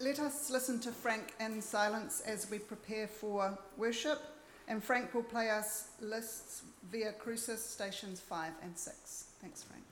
let us listen to Frank in silence as we prepare for worship, and Frank will play us Liszt via Crucis stations 5 and 6. Thanks, Frank.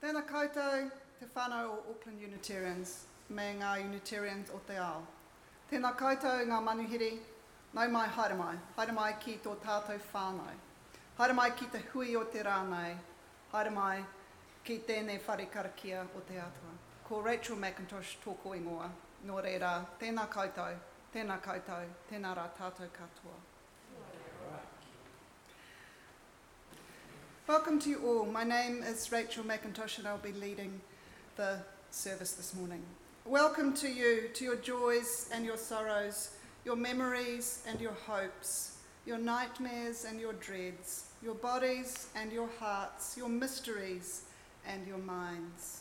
Tēnā koutou te whānau o Auckland Unitarians, me ngā Unitarians o te ao. Tēnā koutou ngā manuhiri, nau mai haere mai, haere mai ki tō tātou whānau. Haere mai ki te hui o te rānei, haere mai ki tēnei whare karakia o te atua. Ko Rachel McIntosh tōko ingoa, nō reira, tēnā koutou, tēnā koutou, tēnā rā tātou katoa. Welcome to you all. My name is Rachel Mackintosh, and I'll be leading the service this morning. Welcome to you, to your joys and your sorrows, your memories and your hopes, your nightmares and your dreads, your bodies and your hearts, your mysteries and your minds.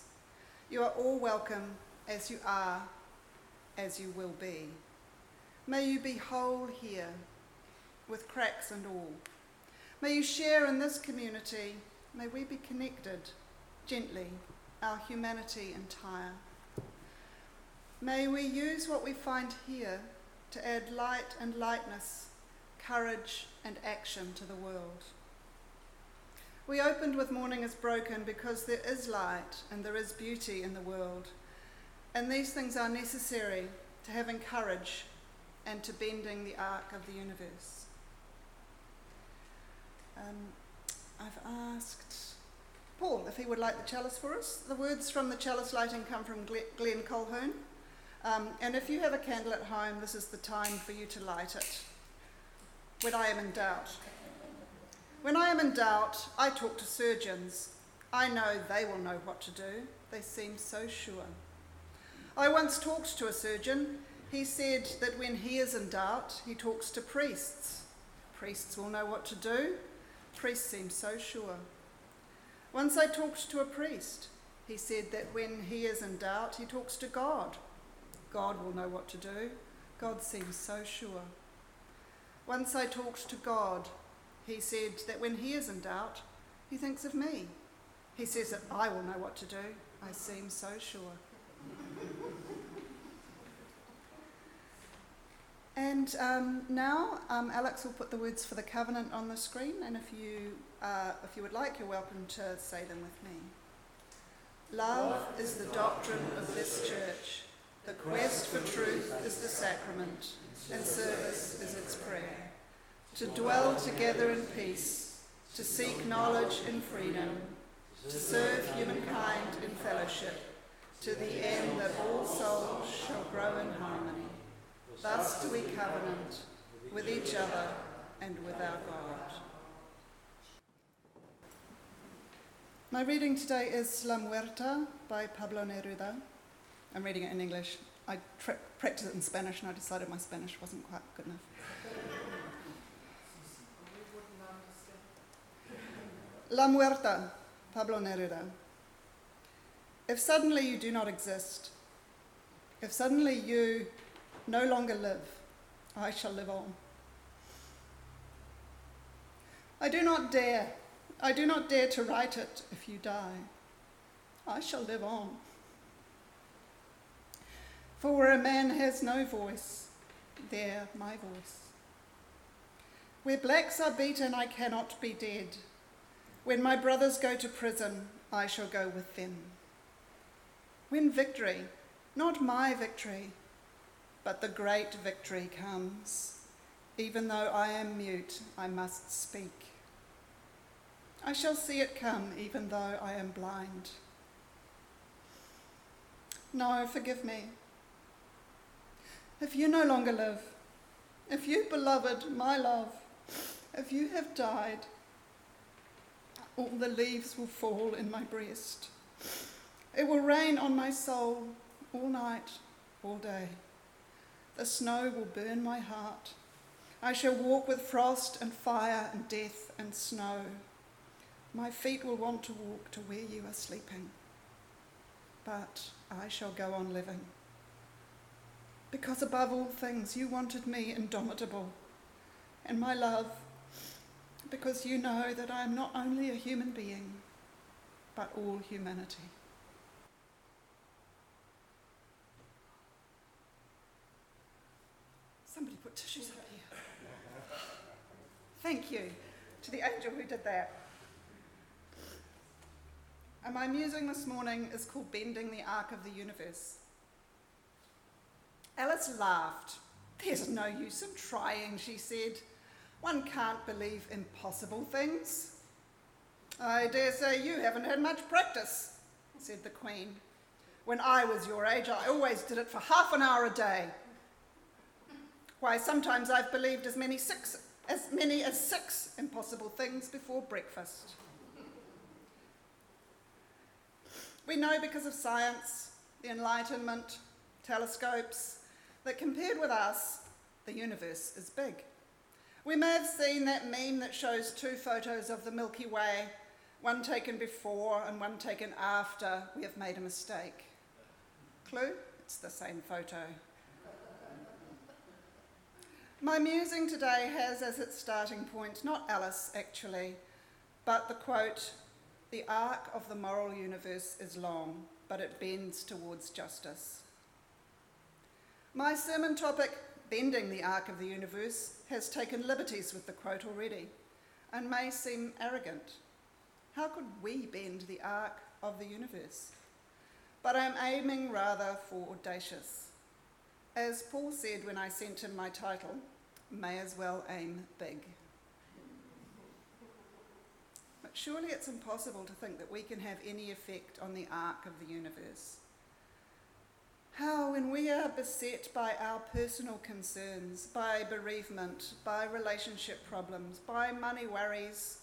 You are all welcome as you are, as you will be. May you be whole here, with cracks and all. May you share in this community may we be connected gently, our humanity entire. May we use what we find here to add light and lightness, courage and action to the world. We opened with Morning is Broken because there is light and there is beauty in the world. And these things are necessary to having courage and to bending the arc of the universe. Um, I've asked Paul if he would light the chalice for us. The words from the chalice lighting come from Glenn Colquhoun. Um, and if you have a candle at home, this is the time for you to light it. When I am in doubt. When I am in doubt, I talk to surgeons. I know they will know what to do. They seem so sure. I once talked to a surgeon. He said that when he is in doubt, he talks to priests. Priests will know what to do. Priests seem so sure. Once I talked to a priest. He said that when he is in doubt, he talks to God. God will know what to do. God seems so sure. Once I talked to God. He said that when he is in doubt, he thinks of me. He says that I will know what to do. I seem so sure. And um, now um, Alex will put the words for the covenant on the screen, and if you, uh, if you would like, you're welcome to say them with me. Love is the doctrine of this church. The quest for truth is the sacrament, and service is its prayer. To dwell together in peace, to seek knowledge in freedom, to serve humankind in fellowship, to the end that all souls shall grow in harmony. Thus do we covenant with each other and with our God. My reading today is La Muerta by Pablo Neruda. I'm reading it in English. I practiced it in Spanish and I decided my Spanish wasn't quite good enough. La Muerta, Pablo Neruda. If suddenly you do not exist, if suddenly you no longer live, I shall live on. I do not dare, I do not dare to write it if you die. I shall live on. For where a man has no voice, there my voice. Where blacks are beaten, I cannot be dead. When my brothers go to prison, I shall go with them. When victory, not my victory, but the great victory comes, even though I am mute, I must speak. I shall see it come, even though I am blind. No, forgive me. If you no longer live, if you, beloved, my love, if you have died, all the leaves will fall in my breast. It will rain on my soul all night, all day. The snow will burn my heart. I shall walk with frost and fire and death and snow. My feet will want to walk to where you are sleeping. But I shall go on living because above all things you wanted me indomitable. And my love, because you know that I am not only a human being, but all humanity. Somebody put tissues up here. Thank you to the angel who did that. And my musing this morning is called Bending the Arc of the Universe. Alice laughed. There's no use in trying, she said. One can't believe impossible things. I dare say you haven't had much practice, said the Queen. When I was your age, I always did it for half an hour a day. Why, sometimes I've believed as many, six, as many as six impossible things before breakfast. We know because of science, the Enlightenment, telescopes, that compared with us, the universe is big. We may have seen that meme that shows two photos of the Milky Way, one taken before and one taken after we have made a mistake. Clue? It's the same photo. My musing today has as its starting point not Alice, actually, but the quote The arc of the moral universe is long, but it bends towards justice. My sermon topic, Bending the Arc of the Universe, has taken liberties with the quote already and may seem arrogant. How could we bend the arc of the universe? But I'm aiming rather for audacious. As Paul said when I sent him my title, may as well aim big. But surely it's impossible to think that we can have any effect on the arc of the universe. How, when we are beset by our personal concerns, by bereavement, by relationship problems, by money worries,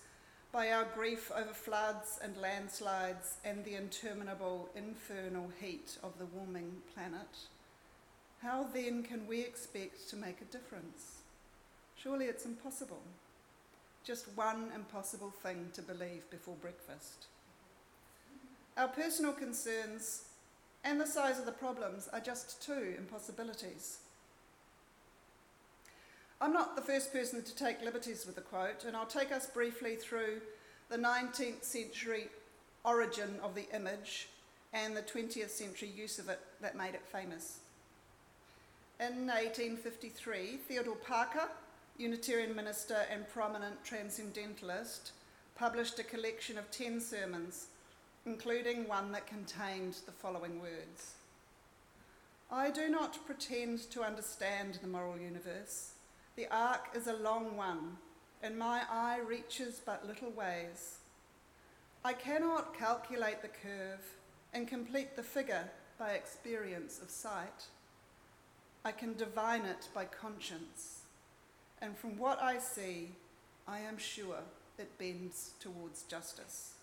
by our grief over floods and landslides and the interminable infernal heat of the warming planet, how then can we expect to make a difference? Surely it's impossible. Just one impossible thing to believe before breakfast. Our personal concerns and the size of the problems are just two impossibilities. I'm not the first person to take liberties with the quote, and I'll take us briefly through the 19th century origin of the image and the 20th century use of it that made it famous. In 1853, Theodore Parker, Unitarian minister and prominent transcendentalist, published a collection of 10 sermons, including one that contained the following words I do not pretend to understand the moral universe. The arc is a long one, and my eye reaches but little ways. I cannot calculate the curve and complete the figure by experience of sight. I can divine it by conscience, and from what I see, I am sure it bends towards justice.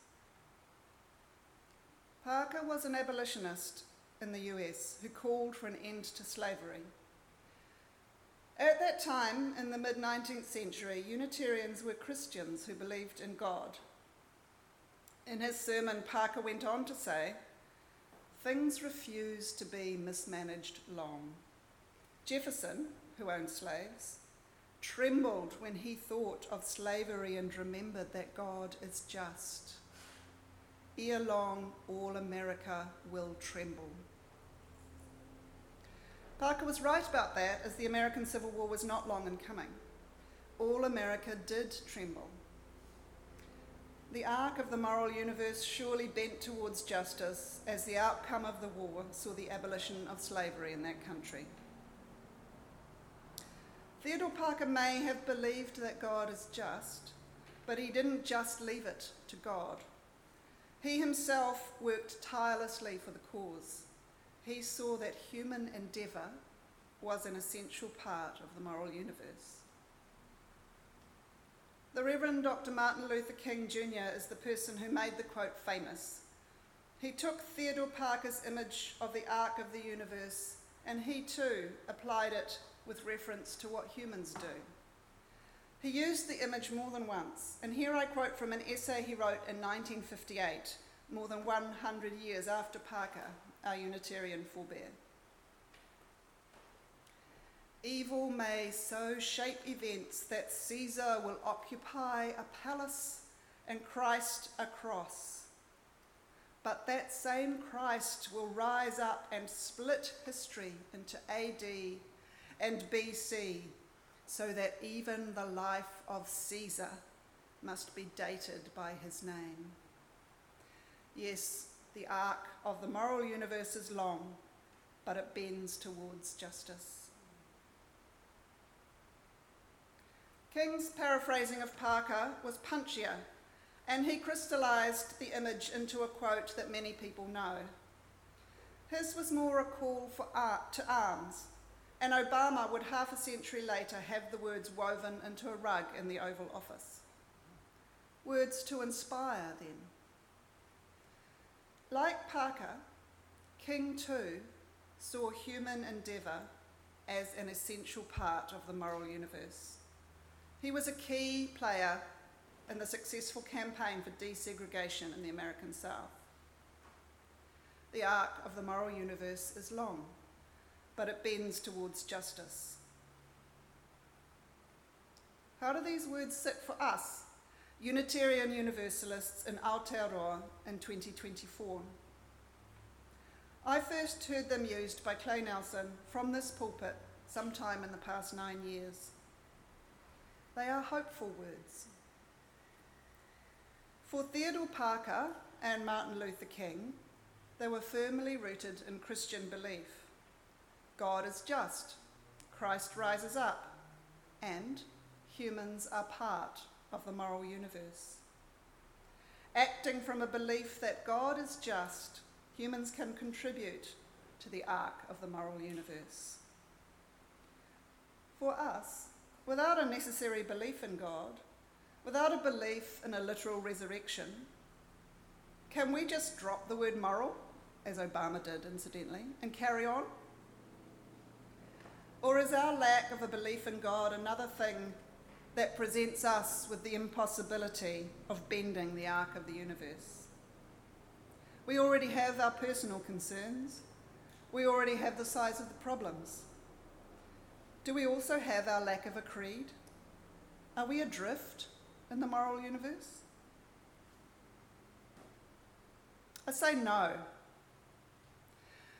Parker was an abolitionist in the US who called for an end to slavery. At that time, in the mid 19th century, Unitarians were Christians who believed in God. In his sermon, Parker went on to say, Things refuse to be mismanaged long. Jefferson, who owned slaves, trembled when he thought of slavery and remembered that God is just. Ere long, all America will tremble. Parker was right about that, as the American Civil War was not long in coming. All America did tremble. The arc of the moral universe surely bent towards justice as the outcome of the war saw the abolition of slavery in that country. Theodore Parker may have believed that God is just, but he didn't just leave it to God. He himself worked tirelessly for the cause. He saw that human endeavour was an essential part of the moral universe. The Reverend Dr. Martin Luther King Jr. is the person who made the quote famous. He took Theodore Parker's image of the arc of the universe and he too applied it with reference to what humans do. He used the image more than once, and here I quote from an essay he wrote in 1958, more than 100 years after Parker, our Unitarian forebear. Evil may so shape events that Caesar will occupy a palace and Christ a cross. But that same Christ will rise up and split history into AD and BC so that even the life of Caesar must be dated by his name. Yes, the arc of the moral universe is long, but it bends towards justice. King's paraphrasing of Parker was punchier, and he crystallised the image into a quote that many people know. His was more a call for art to arms and Obama would half a century later have the words woven into a rug in the Oval Office. Words to inspire, then. Like Parker, King too saw human endeavour as an essential part of the moral universe. He was a key player in the successful campaign for desegregation in the American South. The arc of the moral universe is long but it bends towards justice. How do these words sit for us, Unitarian Universalists in Aotearoa in 2024. I first heard them used by Clay Nelson from this pulpit sometime in the past nine years. They are hopeful words. For Theodore Parker and Martin Luther King, they were firmly rooted in Christian belief. God is just, Christ rises up, and humans are part of the moral universe. Acting from a belief that God is just, humans can contribute to the arc of the moral universe. For us, without a necessary belief in God, without a belief in a literal resurrection, can we just drop the word moral, as Obama did incidentally, and carry on? Or is our lack of a belief in God another thing that presents us with the impossibility of bending the arc of the universe. We already have our personal concerns. We already have the size of the problems. Do we also have our lack of a creed? Are we adrift in the moral universe? I say no.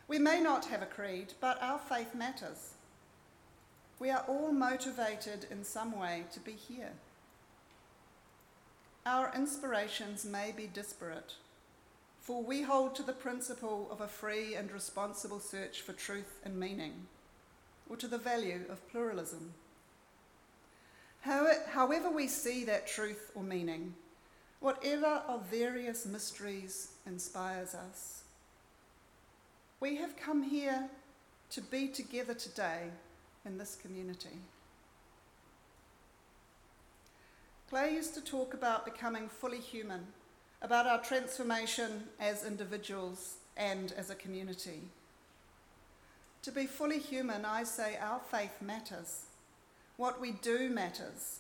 We may not have a creed, but our faith matters. We are all motivated in some way to be here. Our inspirations may be disparate, for we hold to the principle of a free and responsible search for truth and meaning, or to the value of pluralism. However, we see that truth or meaning, whatever of various mysteries inspires us, we have come here to be together today in this community. Clay used to talk about becoming fully human, about our transformation as individuals and as a community. To be fully human, I say our faith matters. What we do matters.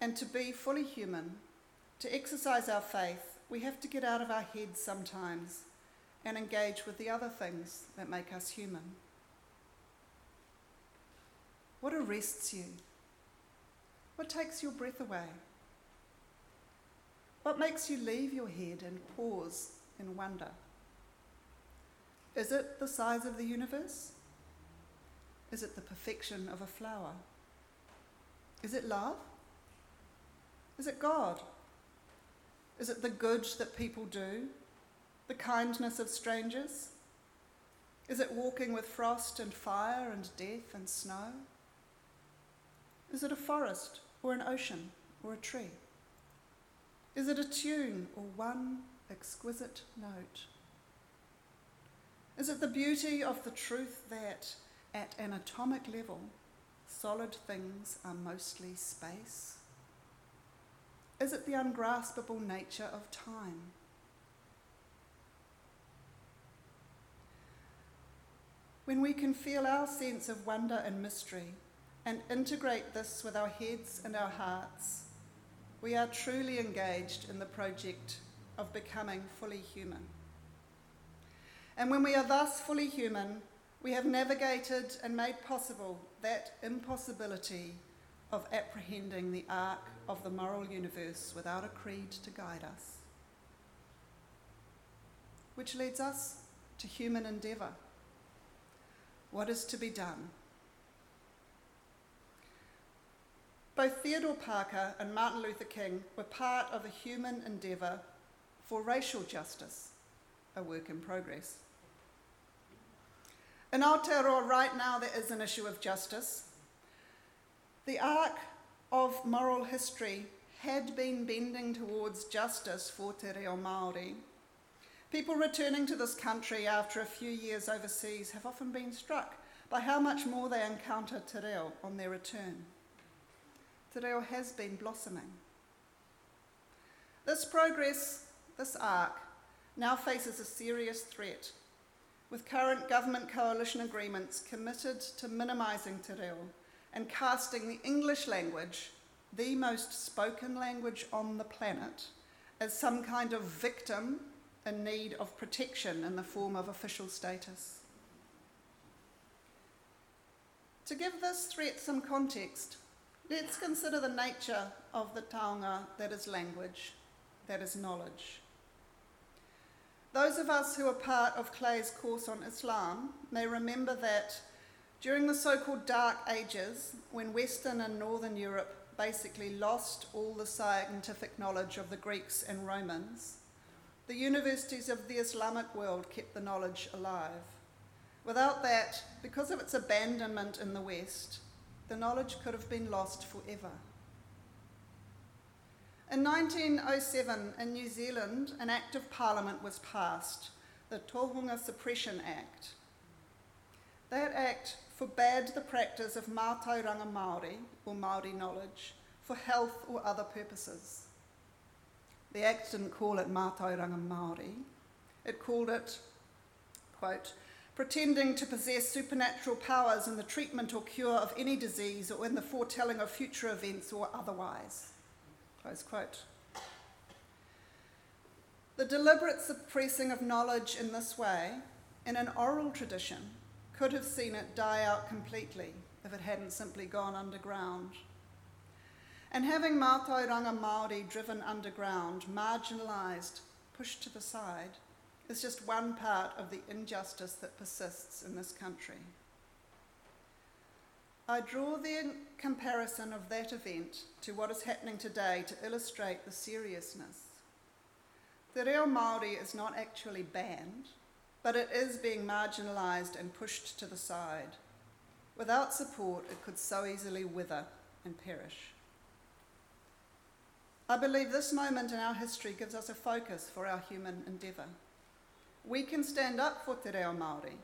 And to be fully human, to exercise our faith, we have to get out of our heads sometimes and engage with the other things that make us human. What arrests you? What takes your breath away? What makes you leave your head and pause in wonder? Is it the size of the universe? Is it the perfection of a flower? Is it love? Is it God? Is it the good that people do? The kindness of strangers? Is it walking with frost and fire and death and snow? Is it a forest or an ocean or a tree? Is it a tune or one exquisite note? Is it the beauty of the truth that, at an atomic level, solid things are mostly space? Is it the ungraspable nature of time? When we can feel our sense of wonder and mystery and integrate this with our heads and our hearts, we are truly engaged in the project of becoming fully human. And when we are thus fully human, we have navigated and made possible that impossibility of apprehending the arc of the moral universe without a creed to guide us. Which leads us to human endeavour. What is to be done? Both Theodore Parker and Martin Luther King were part of a human endeavour for racial justice, a work in progress. In Aotearoa right now there is an issue of justice. The arc of moral history had been bending towards justice for te reo Māori. People returning to this country after a few years overseas have often been struck by how much more they encounter te reo on their return te reo has been blossoming. This progress, this arc, now faces a serious threat, with current government coalition agreements committed to minimising te reo and casting the English language, the most spoken language on the planet, as some kind of victim in need of protection in the form of official status. To give this threat some context, let's consider the nature of the taonga that is language, that is knowledge. Those of us who are part of Clay's course on Islam may remember that during the so called Dark Ages, when Western and Northern Europe basically lost all the scientific knowledge of the Greeks and Romans, the universities of the Islamic world kept the knowledge alive. Without that, because of its abandonment in the West, the knowledge could have been lost forever. In 1907, in New Zealand, an Act of Parliament was passed, the Tohunga Suppression Act. That Act forbade the practice of Mātauranga Māori, or Māori knowledge, for health or other purposes. The Act didn't call it Mātauranga Māori, it called it, quote, pretending to possess supernatural powers in the treatment or cure of any disease or in the foretelling of future events or otherwise. Close quote. The deliberate suppressing of knowledge in this way, in an oral tradition, could have seen it die out completely if it hadn't simply gone underground. And having Mātauranga Māori driven underground, marginalised, pushed to the side, is just one part of the injustice that persists in this country. I draw the comparison of that event to what is happening today to illustrate the seriousness. The reo Māori is not actually banned, but it is being marginalised and pushed to the side. Without support, it could so easily wither and perish. I believe this moment in our history gives us a focus for our human endeavour. We can stand up for te reo Māori.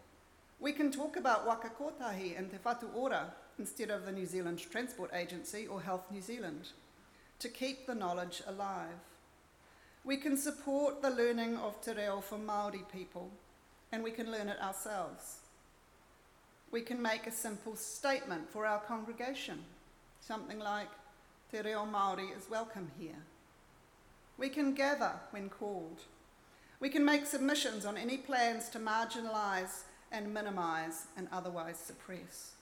We can talk about waka kotahi and te whatu ora instead of the New Zealand Transport Agency or Health New Zealand to keep the knowledge alive. We can support the learning of te reo for Māori people and we can learn it ourselves. We can make a simple statement for our congregation, something like Te reo Māori is welcome here. We can gather when called. We can make submissions on any plans to marginalise and minimise and otherwise suppress.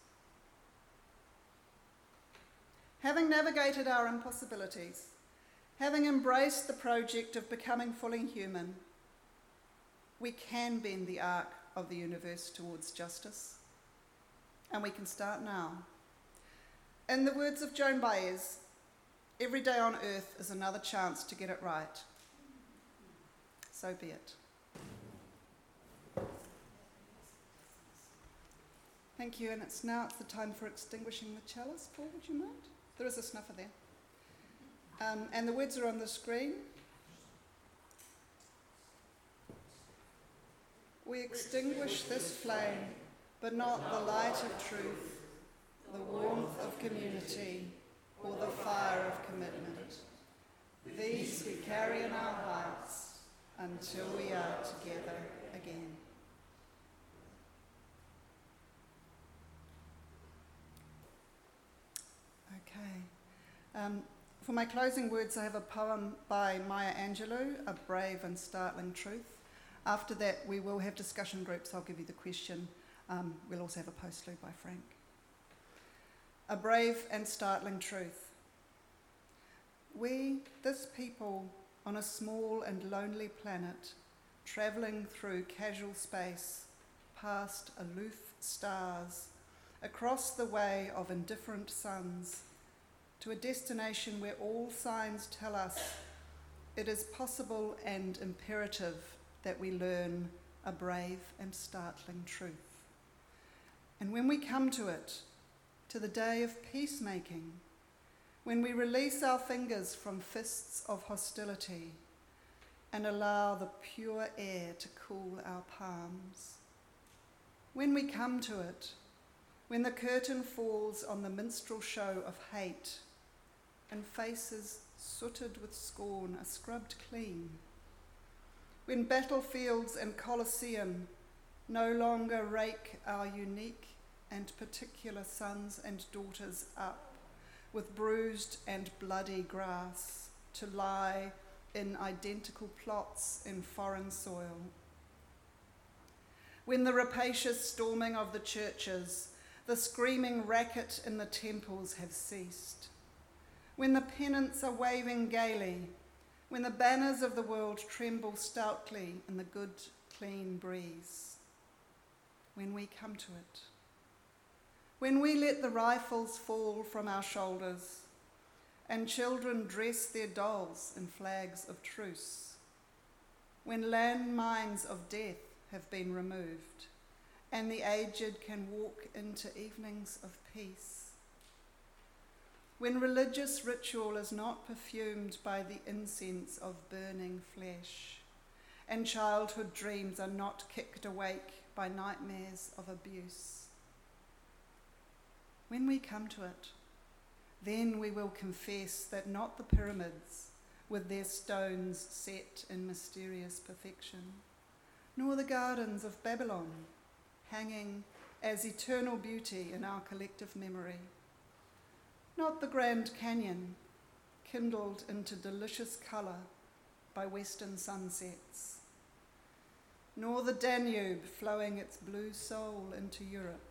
Having navigated our impossibilities, having embraced the project of becoming fully human, we can bend the arc of the universe towards justice. And we can start now. In the words of Joan Baez, every day on earth is another chance to get it right. So be it. Thank you, and it's now it's the time for extinguishing the chalice. Paul, would you mind? There is a snuffer there. Um, and the words are on the screen. We extinguish this flame, but not the light of truth, the warmth of community, or the fire of commitment. These we carry in our hearts until we are together again. Okay. Um, for my closing words, I have a poem by Maya Angelou, A Brave and Startling Truth. After that, we will have discussion groups. I'll give you the question. Um, we'll also have a postlude by Frank. A brave and startling truth. We, this people, on a small and lonely planet, travelling through casual space, past aloof stars, across the way of indifferent suns, to a destination where all signs tell us it is possible and imperative that we learn a brave and startling truth. And when we come to it, to the day of peacemaking, when we release our fingers from fists of hostility and allow the pure air to cool our palms, when we come to it, when the curtain falls on the minstrel show of hate and faces sooted with scorn are scrubbed clean, when battlefields and Colosseum no longer rake our unique and particular sons and daughters up with bruised and bloody grass to lie in identical plots in foreign soil. When the rapacious storming of the churches, the screaming racket in the temples have ceased, when the pennants are waving gaily, when the banners of the world tremble stoutly in the good, clean breeze, when we come to it, when we let the rifles fall from our shoulders and children dress their dolls in flags of truce, when landmines of death have been removed and the aged can walk into evenings of peace. When religious ritual is not perfumed by the incense of burning flesh, and childhood dreams are not kicked awake by nightmares of abuse. When we come to it, then we will confess that not the pyramids, with their stones set in mysterious perfection, nor the gardens of Babylon, hanging as eternal beauty in our collective memory. Not the Grand Canyon, kindled into delicious colour by western sunsets, nor the Danube flowing its blue soul into Europe,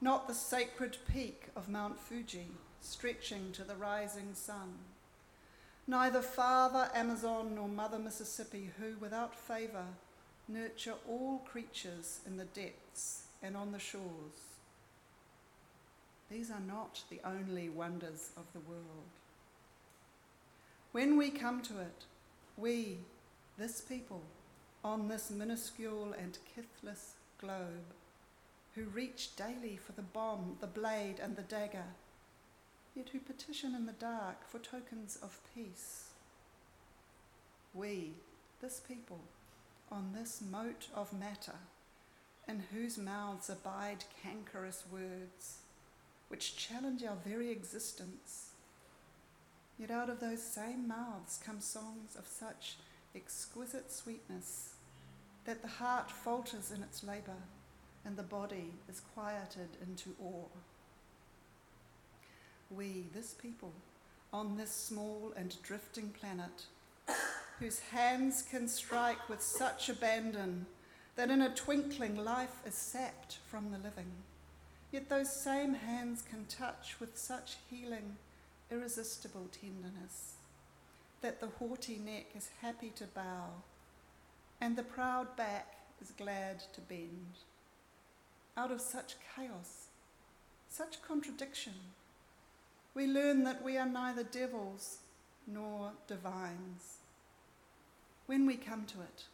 not the sacred peak of Mount Fuji stretching to the rising sun, neither Father Amazon nor Mother Mississippi, who, without favour, nurture all creatures in the depths and on the shores. These are not the only wonders of the world. When we come to it, we, this people, on this minuscule and kithless globe, who reach daily for the bomb, the blade, and the dagger, yet who petition in the dark for tokens of peace. We, this people, on this mote of matter, in whose mouths abide cankerous words, which challenge our very existence. Yet out of those same mouths come songs of such exquisite sweetness that the heart falters in its labour and the body is quieted into awe. We, this people, on this small and drifting planet, whose hands can strike with such abandon that in a twinkling life is sapped from the living. Yet those same hands can touch with such healing, irresistible tenderness that the haughty neck is happy to bow and the proud back is glad to bend. Out of such chaos, such contradiction, we learn that we are neither devils nor divines when we come to it.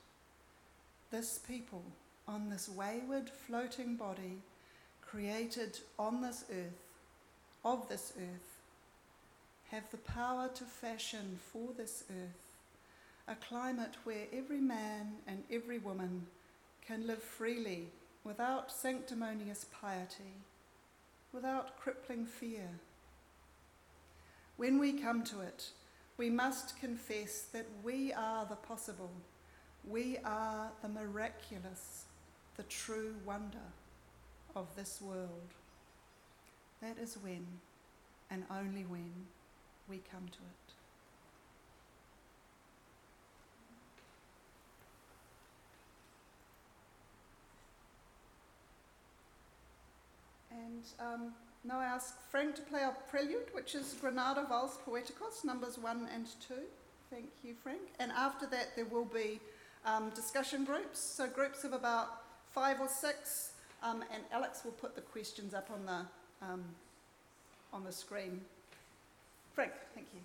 This people on this wayward floating body, created on this earth, of this earth, have the power to fashion for this earth a climate where every man and every woman can live freely without sanctimonious piety, without crippling fear. When we come to it, we must confess that we are the possible, we are the miraculous, the true wonder of this world. That is when, and only when, we come to it. And um, now I ask Frank to play our prelude, which is Granados Vals Poeticos, numbers one and two. Thank you, Frank. And after that, there will be um, discussion groups, so groups of about five or six, um, and Alex will put the questions up on the, um, on the screen. Frank, thank you.